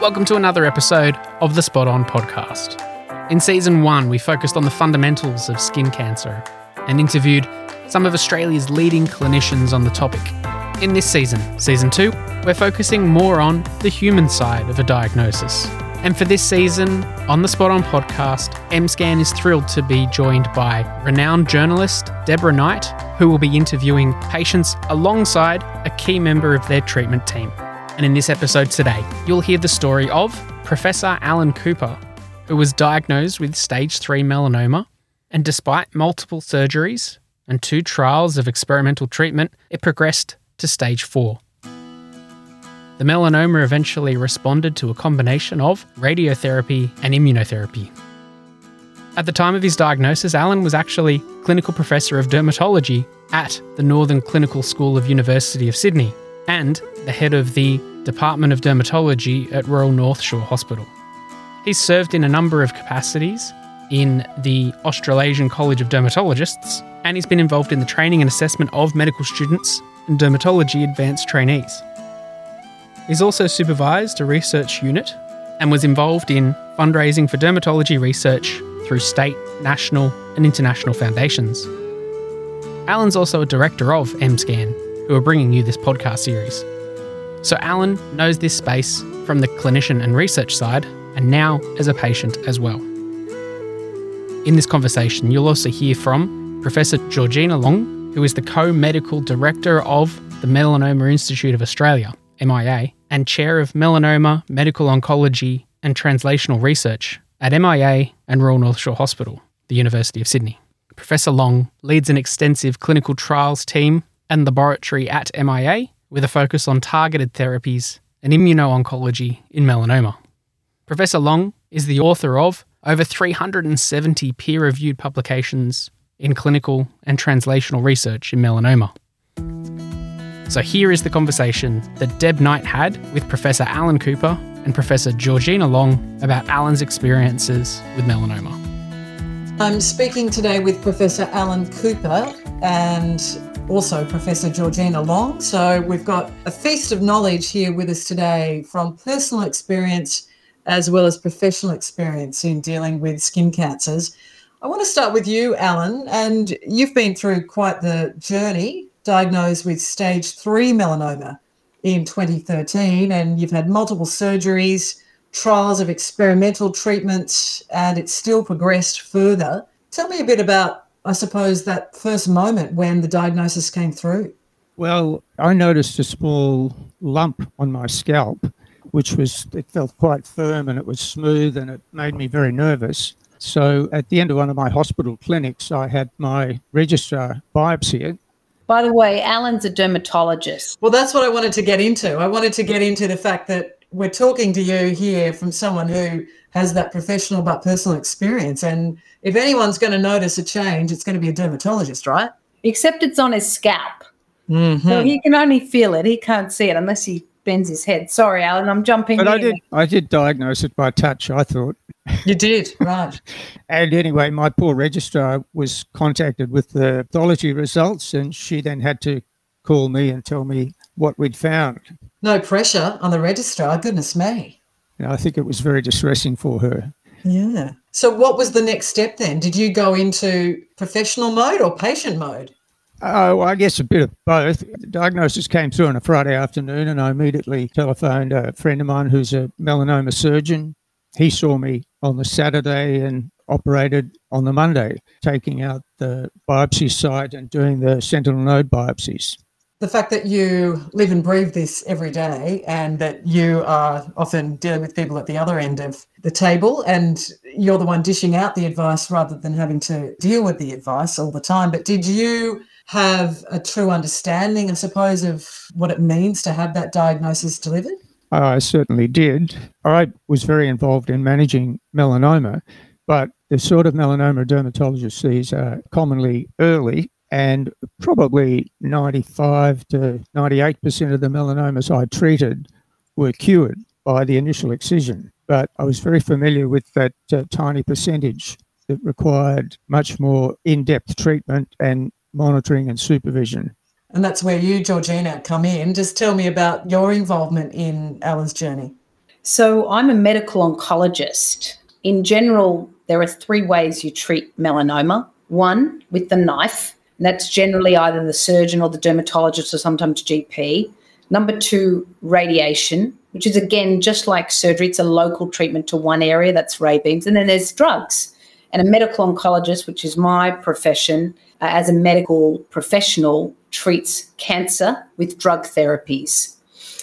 Welcome to another episode of the Spot On podcast. In season one, we focused on the fundamentals of skin cancer and interviewed some of Australia's leading clinicians on the topic. In this season, season two, we're focusing more on the human side of a diagnosis. And for this season, on the Spot On podcast, MScan is thrilled to be joined by renowned journalist Deborah Knight, who will be interviewing patients alongside a key member of their treatment team. And in this episode today, you'll hear the story of Professor Alan Cooper, who was diagnosed with stage 3 melanoma, and despite multiple surgeries and two trials of experimental treatment, it progressed to stage 4. The melanoma eventually responded to a combination of radiotherapy and immunotherapy. At the time of his diagnosis, Alan was actually clinical professor of dermatology at the Northern Clinical School of University of Sydney and the head of the Department of Dermatology at Royal North Shore Hospital. He's served in a number of capacities in the Australasian College of Dermatologists, and he's been involved in the training and assessment of medical students and dermatology advanced trainees. He's also supervised a research unit and was involved in fundraising for dermatology research through state, national, and international foundations. Alan's also a director of MScan, who are bringing you this podcast series. So, Alan knows this space from the clinician and research side, and now as a patient as well. In this conversation, you'll also hear from Professor Georgina Long, who is the co medical director of the Melanoma Institute of Australia, MIA, and chair of melanoma, medical oncology, and translational research at MIA and Royal North Shore Hospital, the University of Sydney. Professor Long leads an extensive clinical trials team and laboratory at MIA with a focus on targeted therapies and immuno-oncology in melanoma. Professor Long is the author of over 370 peer-reviewed publications in clinical and translational research in melanoma. So here is the conversation that Deb Knight had with Professor Alan Cooper and Professor Georgina Long about Alan's experiences with melanoma. I'm speaking today with Professor Alan Cooper and also Professor Georgina Long. So we've got a feast of knowledge here with us today from personal experience as well as professional experience in dealing with skin cancers. I want to start with you, Alan, and you've been through quite the journey, diagnosed with stage three melanoma in 2013, and you've had multiple surgeries, trials of experimental treatments, and it's still progressed further. Tell me a bit about I suppose, that first moment when the diagnosis came through? Well, I noticed a small lump on my scalp, which was, it felt quite firm and it was smooth and it made me very nervous. So at the end of one of my hospital clinics, I had my registrar biopsy it. By the way, Alan's a dermatologist. Well, that's what I wanted to get into. I wanted to get into the fact that we're talking to you here from someone who has that professional but personal experience. And if anyone's going to notice a change, it's going to be a dermatologist, right? Except it's on his scalp. Mm-hmm. So he can only feel it. He can't see it unless he bends his head. Sorry, Alan, I'm jumping. But in. I did, I did diagnose it by touch, I thought. You did, right. and anyway, my poor registrar was contacted with the pathology results, and she then had to call me and tell me what we'd found. No pressure on the registrar, goodness me. Know, I think it was very distressing for her. Yeah. So, what was the next step then? Did you go into professional mode or patient mode? Oh, I guess a bit of both. The diagnosis came through on a Friday afternoon, and I immediately telephoned a friend of mine who's a melanoma surgeon. He saw me on the Saturday and operated on the Monday, taking out the biopsy site and doing the sentinel node biopsies the fact that you live and breathe this every day and that you are often dealing with people at the other end of the table and you're the one dishing out the advice rather than having to deal with the advice all the time. But did you have a true understanding, I suppose, of what it means to have that diagnosis delivered? I certainly did. I was very involved in managing melanoma, but the sort of melanoma a dermatologist sees are uh, commonly early and probably 95 to 98% of the melanomas I treated were cured by the initial excision. But I was very familiar with that uh, tiny percentage that required much more in depth treatment and monitoring and supervision. And that's where you, Georgina, come in. Just tell me about your involvement in Alan's journey. So I'm a medical oncologist. In general, there are three ways you treat melanoma. One, with the knife. And that's generally either the surgeon or the dermatologist or sometimes GP. Number two, radiation, which is again just like surgery, it's a local treatment to one area, that's ray beams. And then there's drugs. And a medical oncologist, which is my profession uh, as a medical professional, treats cancer with drug therapies.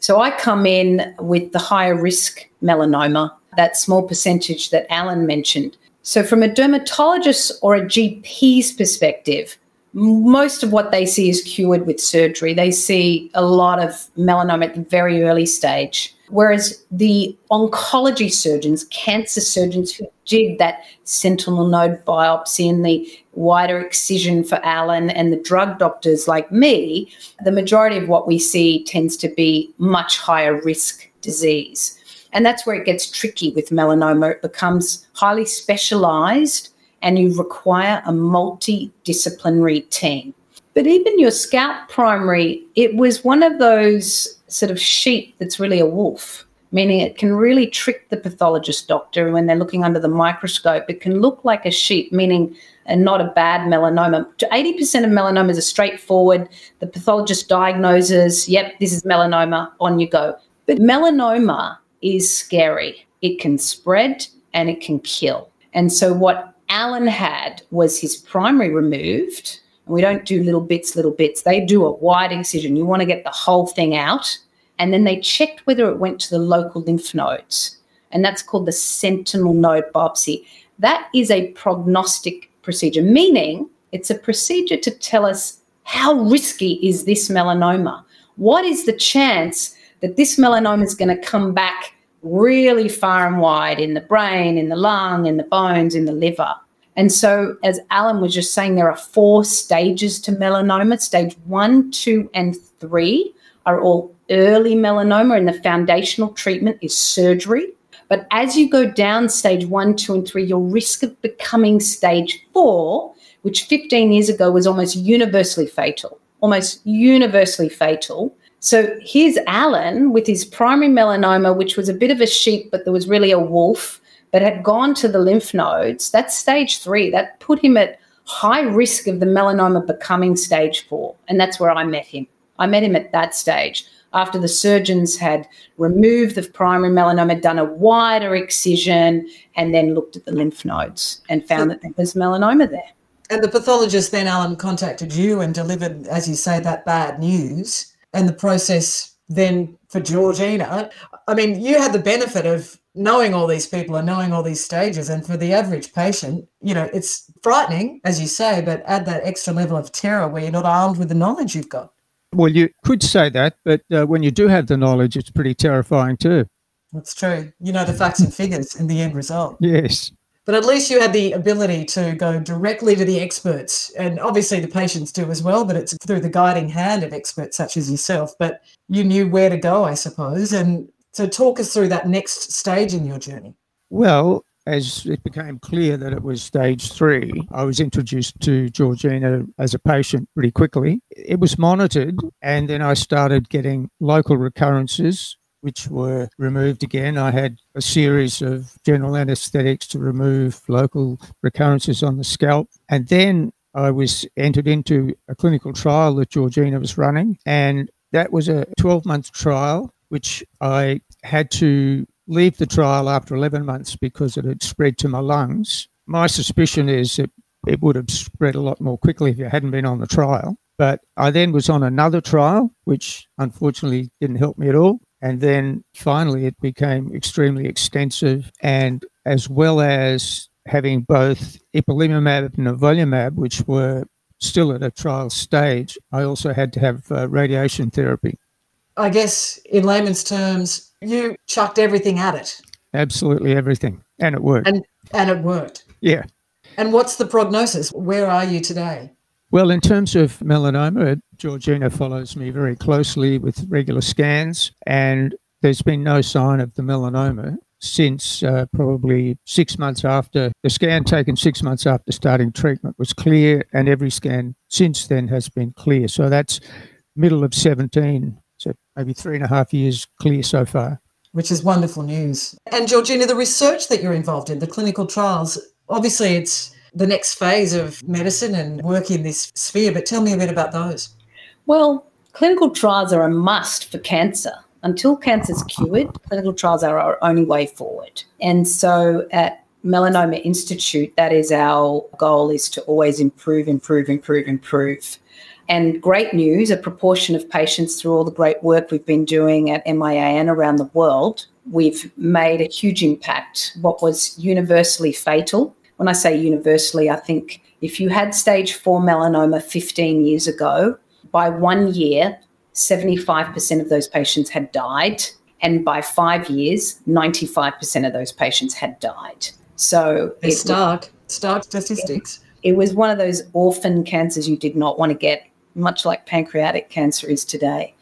So I come in with the higher risk melanoma, that small percentage that Alan mentioned. So, from a dermatologist or a GP's perspective, most of what they see is cured with surgery. They see a lot of melanoma at the very early stage. Whereas the oncology surgeons, cancer surgeons who did that sentinel node biopsy and the wider excision for Alan and the drug doctors like me, the majority of what we see tends to be much higher risk disease. And that's where it gets tricky with melanoma. It becomes highly specialized and you require a multidisciplinary team. But even your scalp primary, it was one of those sort of sheep that's really a wolf, meaning it can really trick the pathologist doctor when they're looking under the microscope. It can look like a sheep, meaning and not a bad melanoma. 80% of melanomas are straightforward. The pathologist diagnoses, yep, this is melanoma, on you go. But melanoma is scary. It can spread and it can kill. And so, what Alan had was his primary removed. And we don't do little bits, little bits. They do a wide incision. You want to get the whole thing out. And then they checked whether it went to the local lymph nodes. And that's called the sentinel node biopsy. That is a prognostic procedure, meaning it's a procedure to tell us how risky is this melanoma? What is the chance that this melanoma is going to come back really far and wide in the brain, in the lung, in the bones, in the liver. And so, as Alan was just saying, there are four stages to melanoma. Stage one, two, and three are all early melanoma, and the foundational treatment is surgery. But as you go down stage one, two, and three, your risk of becoming stage four, which 15 years ago was almost universally fatal, almost universally fatal, so here's Alan with his primary melanoma, which was a bit of a sheep, but there was really a wolf, but had gone to the lymph nodes. That's stage three. That put him at high risk of the melanoma becoming stage four. And that's where I met him. I met him at that stage after the surgeons had removed the primary melanoma, done a wider excision, and then looked at the lymph nodes and found that there was melanoma there. And the pathologist then, Alan, contacted you and delivered, as you say, that bad news and the process then for Georgina. I mean, you had the benefit of knowing all these people and knowing all these stages. And for the average patient, you know, it's frightening, as you say, but add that extra level of terror where you're not armed with the knowledge you've got. Well, you could say that, but uh, when you do have the knowledge, it's pretty terrifying too. That's true. You know the facts and figures in the end result. Yes. But at least you had the ability to go directly to the experts. And obviously the patients do as well, but it's through the guiding hand of experts such as yourself. But you knew where to go, I suppose. And so talk us through that next stage in your journey. Well, as it became clear that it was stage three, I was introduced to Georgina as a patient pretty quickly. It was monitored, and then I started getting local recurrences which were removed again. I had a series of general anesthetics to remove local recurrences on the scalp. And then I was entered into a clinical trial that Georgina was running. And that was a 12 month trial, which I had to leave the trial after 11 months because it had spread to my lungs. My suspicion is that it would have spread a lot more quickly if you hadn't been on the trial. But I then was on another trial, which unfortunately didn't help me at all. And then finally, it became extremely extensive. And as well as having both ipilimumab and nivolumab, which were still at a trial stage, I also had to have uh, radiation therapy. I guess in layman's terms, you chucked everything at it. Absolutely everything. And it worked. And, and it worked. Yeah. And what's the prognosis? Where are you today? Well, in terms of melanoma, Georgina follows me very closely with regular scans, and there's been no sign of the melanoma since uh, probably six months after the scan taken six months after starting treatment was clear, and every scan since then has been clear. So that's middle of 17, so maybe three and a half years clear so far. which is wonderful news. And Georgina, the research that you're involved in, the clinical trials, obviously it's the next phase of medicine and work in this sphere, but tell me a bit about those. Well, clinical trials are a must for cancer. Until cancer is cured, clinical trials are our only way forward. And so at Melanoma Institute, that is our goal is to always improve, improve, improve, improve. And great news, a proportion of patients through all the great work we've been doing at MIAN around the world, we've made a huge impact. What was universally fatal, when I say universally, I think if you had stage four melanoma 15 years ago, by one year, 75% of those patients had died. And by five years, 95% of those patients had died. So it's stark, stark statistics. It, it was one of those orphan cancers you did not want to get, much like pancreatic cancer is today.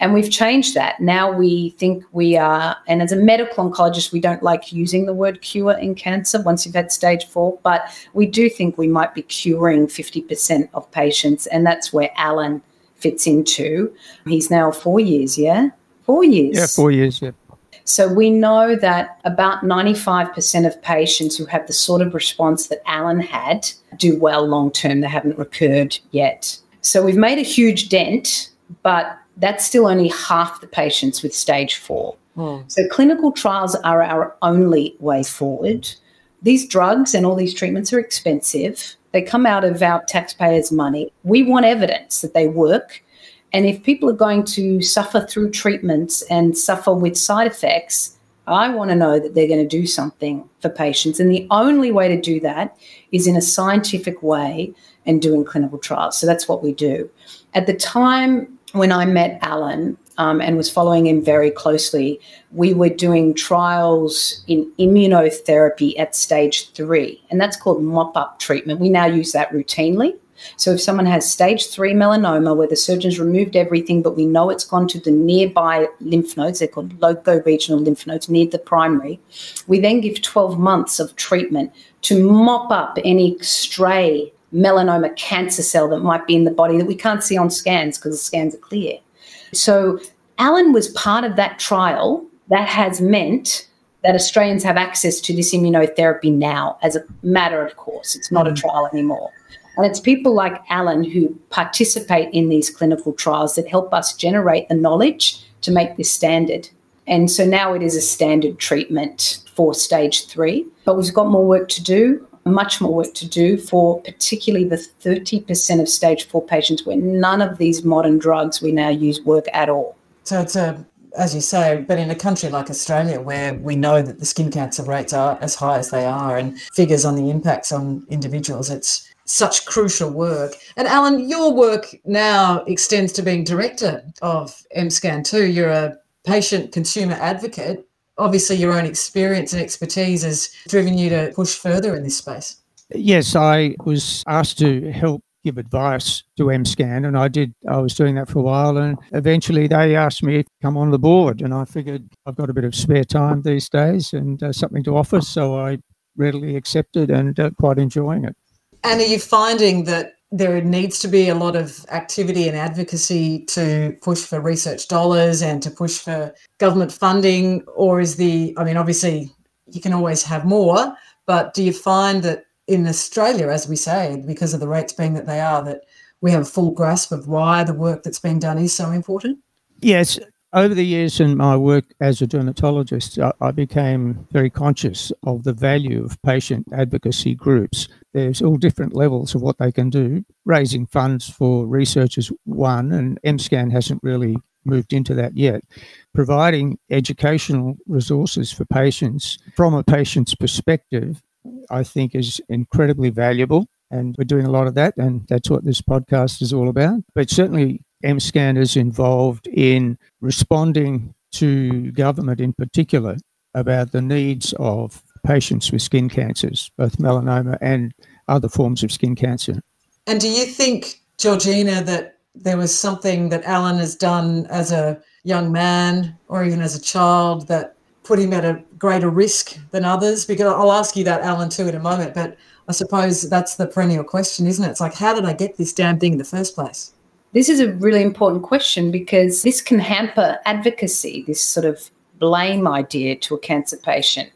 And we've changed that. Now we think we are, and as a medical oncologist, we don't like using the word cure in cancer once you've had stage four, but we do think we might be curing 50% of patients. And that's where Alan fits into. He's now four years, yeah? Four years. Yeah, four years, yeah. So we know that about 95% of patients who have the sort of response that Alan had do well long term. They haven't recurred yet. So we've made a huge dent, but that's still only half the patients with stage four. Mm. So clinical trials are our only way forward. These drugs and all these treatments are expensive. They come out of our taxpayers' money. We want evidence that they work. And if people are going to suffer through treatments and suffer with side effects, I want to know that they're going to do something for patients. And the only way to do that is in a scientific way and doing clinical trials. So that's what we do. At the time when I met Alan um, and was following him very closely, we were doing trials in immunotherapy at stage three, and that's called mop up treatment. We now use that routinely. So if someone has stage three melanoma where the surgeon's removed everything, but we know it's gone to the nearby lymph nodes, they're called loco-regional lymph nodes near the primary, we then give 12 months of treatment to mop up any stray melanoma cancer cell that might be in the body that we can't see on scans because the scans are clear. So Alan was part of that trial that has meant that Australians have access to this immunotherapy now as a matter of course. It's not a mm. trial anymore. And it's people like Alan who participate in these clinical trials that help us generate the knowledge to make this standard. And so now it is a standard treatment for stage three, but we've got more work to do much more work to do for particularly the 30% of stage four patients where none of these modern drugs we now use work at all. So it's a, as you say, but in a country like Australia where we know that the skin cancer rates are as high as they are and figures on the impacts on individuals, it's such crucial work. And Alan, your work now extends to being director of MScan too. You're a patient consumer advocate obviously your own experience and expertise has driven you to push further in this space. Yes, I was asked to help give advice to MScan, and I did. I was doing that for a while, and eventually they asked me to come on the board, and I figured I've got a bit of spare time these days and uh, something to offer, so I readily accepted and uh, quite enjoying it. And are you finding that there needs to be a lot of activity and advocacy to push for research dollars and to push for government funding or is the i mean obviously you can always have more but do you find that in australia as we say because of the rates being that they are that we have a full grasp of why the work that's being done is so important yes over the years in my work as a dermatologist, I, I, became very conscious of the value of patient advocacy groups. There's all different levels of what they can do. Raising funds for research is one, and MScan hasn't really moved into that yet. Providing educational resources for patients from a patient's perspective, I think, is incredibly valuable. And we're doing a lot of that, and that's what this podcast is all about. But certainly, MScan is involved in responding to government in particular about the needs of patients with skin cancers, both melanoma and other forms of skin cancer. And do you think, Georgina, that there was something that Alan has done as a young man or even as a child that put him at a greater risk than others? Because I'll ask you that, Alan, too, in a moment. But I suppose that's the perennial question, isn't it? It's like, how did I get this damn thing in the first place? This is a really important question because this can hamper advocacy, this sort of blame idea to a cancer patient.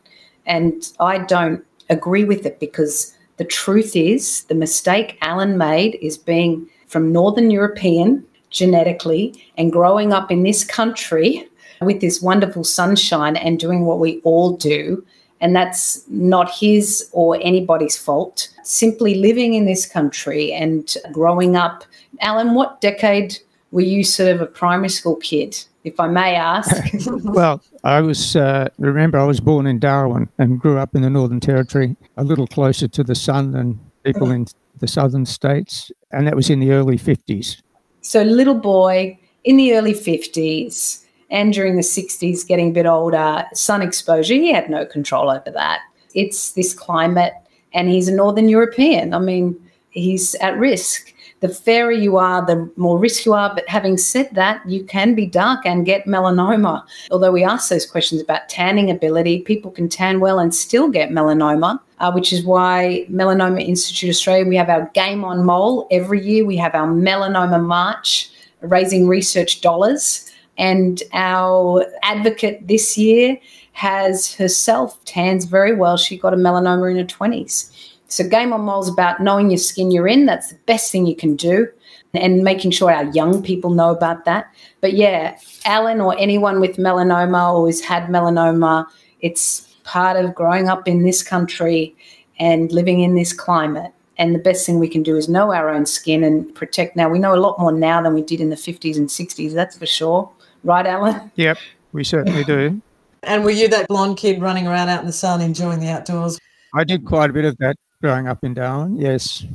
And I don't agree with it because the truth is the mistake Alan made is being from Northern European genetically and growing up in this country with this wonderful sunshine and doing what we all do. And that's not his or anybody's fault. Simply living in this country and growing up. Alan, what decade were you sort of a primary school kid, if I may ask? well, I was, uh, remember, I was born in Darwin and grew up in the Northern Territory, a little closer to the sun than people in the southern states. And that was in the early 50s. So, little boy in the early 50s and during the 60s, getting a bit older, sun exposure, he had no control over that. It's this climate, and he's a Northern European. I mean, he's at risk. The fairer you are, the more risk you are. But having said that, you can be dark and get melanoma. Although we ask those questions about tanning ability, people can tan well and still get melanoma, uh, which is why Melanoma Institute Australia, we have our Game on Mole every year. We have our Melanoma March, raising research dollars. And our advocate this year has herself tans very well. She got a melanoma in her 20s. So, Game on Mole is about knowing your skin you're in. That's the best thing you can do. And making sure our young people know about that. But yeah, Alan or anyone with melanoma or has had melanoma, it's part of growing up in this country and living in this climate. And the best thing we can do is know our own skin and protect. Now, we know a lot more now than we did in the 50s and 60s, that's for sure. Right, Alan? Yep, we certainly do. And were you that blonde kid running around out in the sun enjoying the outdoors? I did quite a bit of that growing up in Darwin, yes.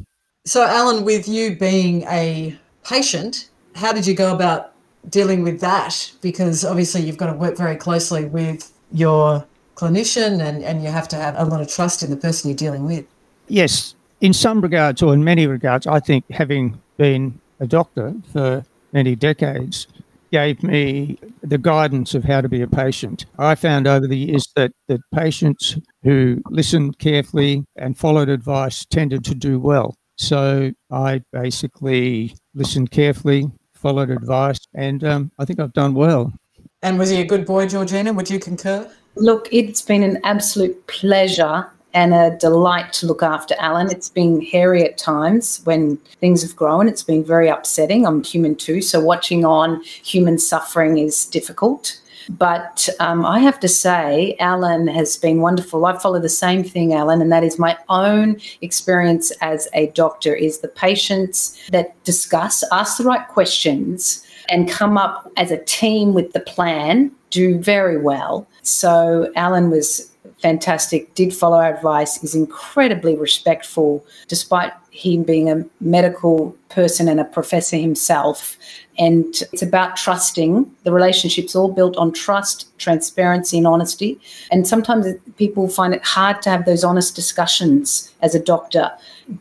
So, Alan, with you being a patient, how did you go about dealing with that? Because obviously you've got to work very closely with your clinician and, and you have to have a lot of trust in the person you're dealing with. Yes, in some regards, or in many regards, I think having been a doctor for many decades, gave me the guidance of how to be a patient. I found over the years that, that patients who listened carefully and followed advice tended to do well. So I basically listened carefully, followed advice, and um, I think I've done well. And was he a good boy, Georgina? Would you concur? Look, it's been an absolute pleasure and a delight to look after Alan. It's been hairy at times when things have grown. It's been very upsetting. I'm human too, so watching on human suffering is difficult. But um, I have to say, Alan has been wonderful. I follow the same thing, Alan, and that is my own experience as a doctor is the patients that discuss, ask the right questions, and come up as a team with the plan do very well. So Alan was fantastic, did follow our advice, is incredibly respectful, despite him being a medical person and a professor himself. And it's about trusting. The relationship's all built on trust, transparency, and honesty. And sometimes people find it hard to have those honest discussions as a doctor.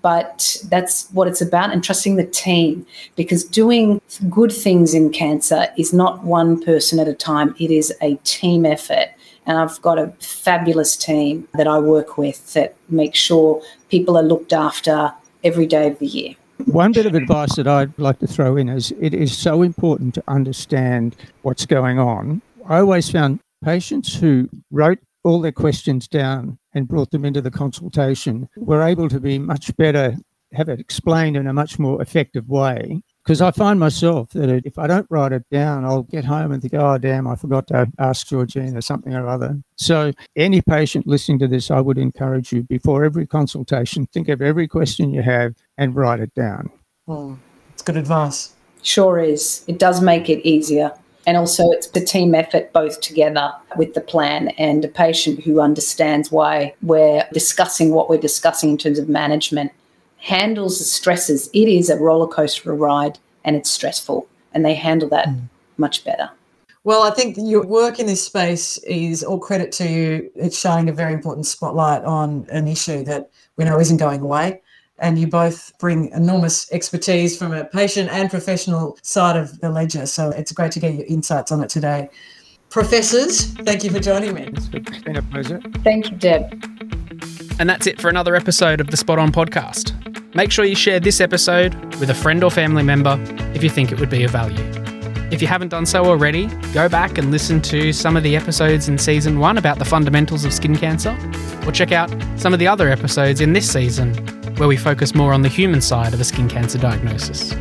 But that's what it's about, and trusting the team. Because doing good things in cancer is not one person at a time, it is a team effort. And I've got a fabulous team that I work with that make sure people are looked after every day of the year. One bit of advice that I'd like to throw in is it is so important to understand what's going on. I always found patients who wrote all their questions down and brought them into the consultation were able to be much better, have it explained in a much more effective way because I find myself that if I don't write it down, I'll get home and think, oh, damn, I forgot to ask Georgina or something or other. So, any patient listening to this, I would encourage you before every consultation, think of every question you have and write it down. Mm, it's good advice. Sure is. It does make it easier. And also, it's the team effort both together with the plan and a patient who understands why we're discussing what we're discussing in terms of management handles the stresses. It is a roller coaster ride and it's stressful, and they handle that mm. much better. Well, I think your work in this space is all credit to you. It's shining a very important spotlight on an issue that we know isn't going away. And you both bring enormous expertise from a patient and professional side of the ledger. So it's great to get your insights on it today. Professors, thank you for joining me. It's been a pleasure. Thank you, Deb. And that's it for another episode of the Spot On podcast. Make sure you share this episode with a friend or family member if you think it would be of value. If you haven't done so already, go back and listen to some of the episodes in season one about the fundamentals of skin cancer, or check out some of the other episodes in this season where we focus more on the human side of a skin cancer diagnosis.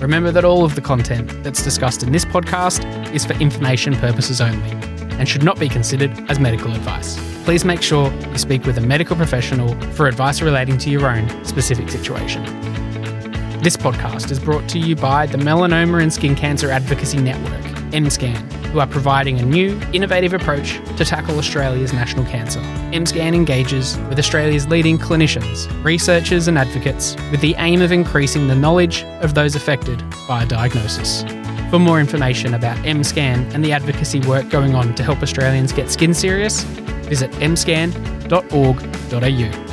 Remember that all of the content that's discussed in this podcast is for information purposes only and should not be considered as medical advice. Please make sure you speak with a medical professional for advice relating to your own specific situation. This podcast is brought to you by the Melanoma and Skin Cancer Advocacy Network, MSCAN, who are providing a new, innovative approach to tackle Australia's national cancer. MSCAN engages with Australia's leading clinicians, researchers, and advocates with the aim of increasing the knowledge of those affected by a diagnosis. For more information about MSCAN and the advocacy work going on to help Australians get skin serious, visit mscan.org.au.